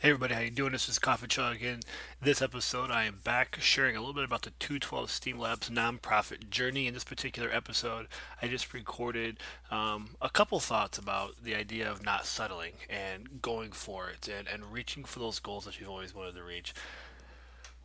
Hey everybody, how you doing? This is Coffee Chug. In this episode, I am back sharing a little bit about the 212 Steam Labs nonprofit journey. In this particular episode, I just recorded um, a couple thoughts about the idea of not settling and going for it and, and reaching for those goals that you've always wanted to reach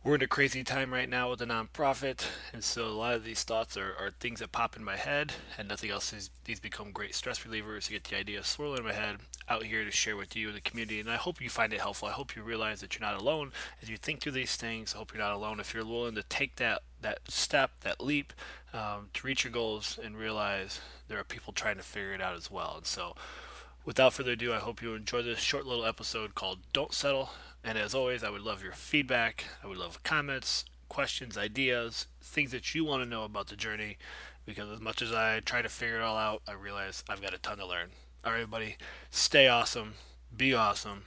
we're in a crazy time right now with the nonprofit, and so a lot of these thoughts are, are things that pop in my head, and nothing else. These become great stress relievers to get the idea swirling in my head out here to share with you and the community. And I hope you find it helpful. I hope you realize that you're not alone as you think through these things. I hope you're not alone if you're willing to take that that step, that leap um, to reach your goals, and realize there are people trying to figure it out as well. And so. Without further ado, I hope you enjoy this short little episode called Don't Settle and as always, I would love your feedback. I would love comments, questions, ideas, things that you want to know about the journey. Because as much as I try to figure it all out, I realize I've got a ton to learn. All right, everybody, stay awesome, be awesome,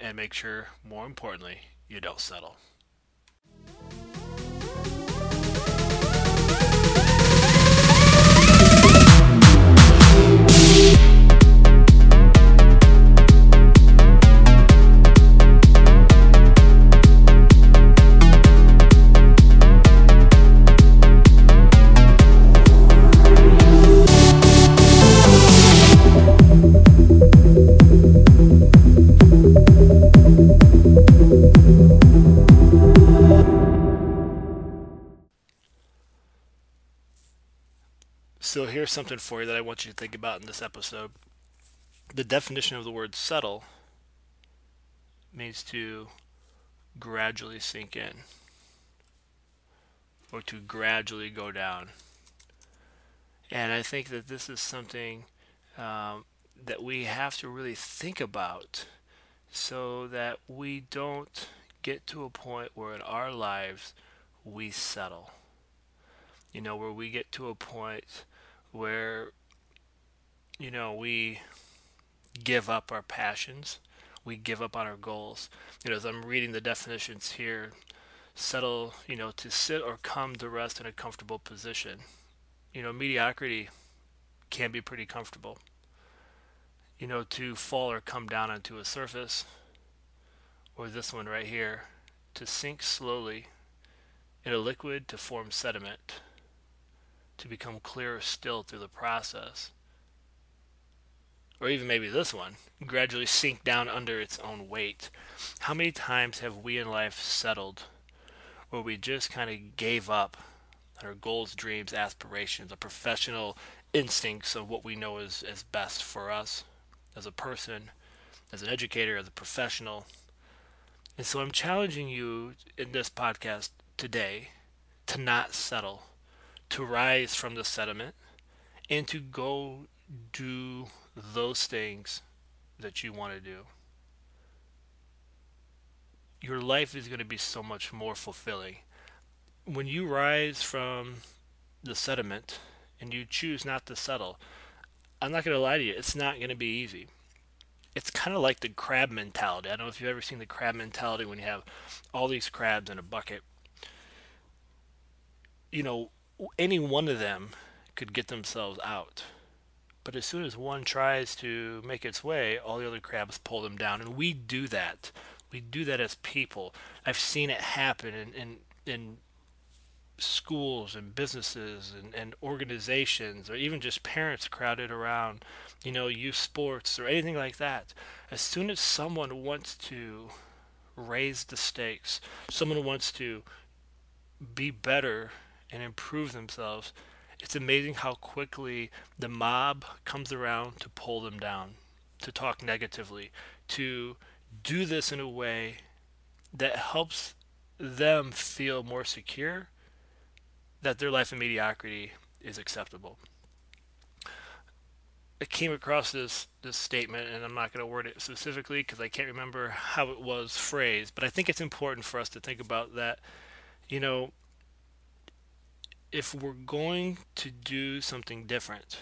and make sure, more importantly, you don't settle. So here's something for you that I want you to think about in this episode. The definition of the word settle means to gradually sink in or to gradually go down. And I think that this is something um, that we have to really think about so that we don't get to a point where in our lives we settle. You know, where we get to a point where you know we give up our passions we give up on our goals. You know as i'm reading the definitions here settle you know to sit or come to rest in a comfortable position. You know mediocrity can be pretty comfortable. You know to fall or come down onto a surface or this one right here to sink slowly in a liquid to form sediment to become clearer still through the process. Or even maybe this one, gradually sink down under its own weight. How many times have we in life settled where we just kind of gave up on our goals, dreams, aspirations, our professional instincts of what we know is, is best for us as a person, as an educator, as a professional. And so I'm challenging you in this podcast today to not settle to rise from the sediment and to go do those things that you want to do. Your life is going to be so much more fulfilling. When you rise from the sediment and you choose not to settle, I'm not going to lie to you, it's not going to be easy. It's kind of like the crab mentality. I don't know if you've ever seen the crab mentality when you have all these crabs in a bucket. You know, any one of them could get themselves out. But as soon as one tries to make its way, all the other crabs pull them down. And we do that. We do that as people. I've seen it happen in, in, in schools and businesses and, and organizations or even just parents crowded around, you know, youth sports or anything like that. As soon as someone wants to raise the stakes, someone wants to be better and improve themselves, it's amazing how quickly the mob comes around to pull them down, to talk negatively, to do this in a way that helps them feel more secure that their life in mediocrity is acceptable. I came across this this statement, and I'm not going to word it specifically because I can't remember how it was phrased, but I think it's important for us to think about that. You know, if we're going to do something different,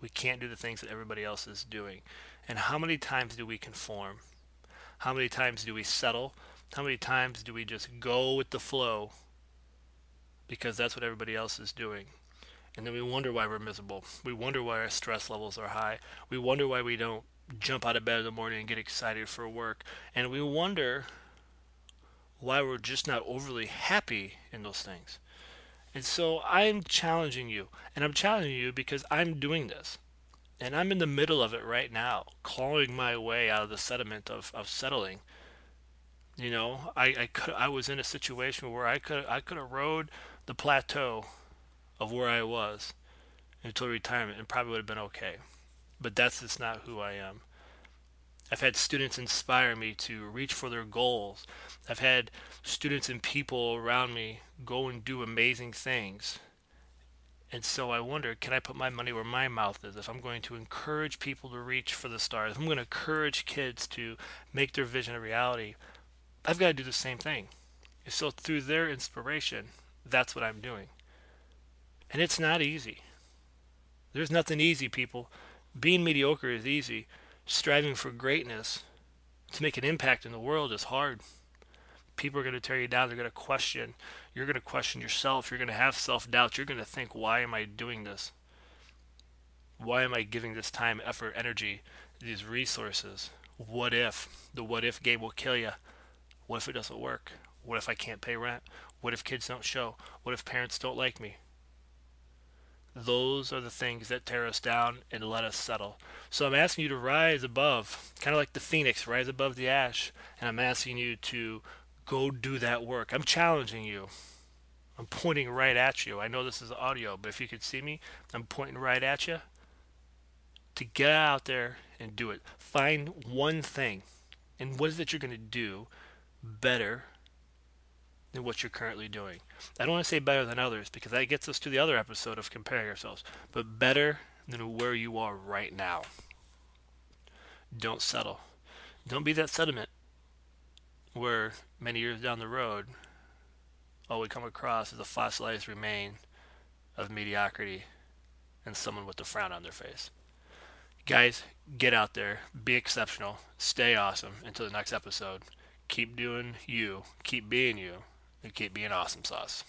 we can't do the things that everybody else is doing. And how many times do we conform? How many times do we settle? How many times do we just go with the flow because that's what everybody else is doing? And then we wonder why we're miserable. We wonder why our stress levels are high. We wonder why we don't jump out of bed in the morning and get excited for work. And we wonder why we're just not overly happy in those things. And so I'm challenging you. And I'm challenging you because I'm doing this. And I'm in the middle of it right now, clawing my way out of the sediment of, of settling. You know, I, I could I was in a situation where I could I could have rode the plateau of where I was until retirement and probably would have been okay. But that's just not who I am. I've had students inspire me to reach for their goals. I've had students and people around me go and do amazing things. And so I wonder, can I put my money where my mouth is? If I'm going to encourage people to reach for the stars, if I'm going to encourage kids to make their vision a reality, I've got to do the same thing. So through their inspiration, that's what I'm doing. And it's not easy. There's nothing easy, people. Being mediocre is easy. Striving for greatness to make an impact in the world is hard. People are going to tear you down. They're going to question. You're going to question yourself. You're going to have self doubt. You're going to think, why am I doing this? Why am I giving this time, effort, energy, these resources? What if? The what if game will kill you. What if it doesn't work? What if I can't pay rent? What if kids don't show? What if parents don't like me? Those are the things that tear us down and let us settle. So I'm asking you to rise above, kind of like the phoenix, rise above the ash. And I'm asking you to go do that work. I'm challenging you. I'm pointing right at you. I know this is audio, but if you could see me, I'm pointing right at you to get out there and do it. Find one thing. And what is it you're going to do better than what you're currently doing. I don't want to say better than others because that gets us to the other episode of comparing ourselves, but better than where you are right now. Don't settle. Don't be that sediment where many years down the road, all we come across is a fossilized remain of mediocrity and someone with a frown on their face. Guys, get out there, be exceptional, stay awesome until the next episode. Keep doing you, keep being you, and keep being awesome sauce.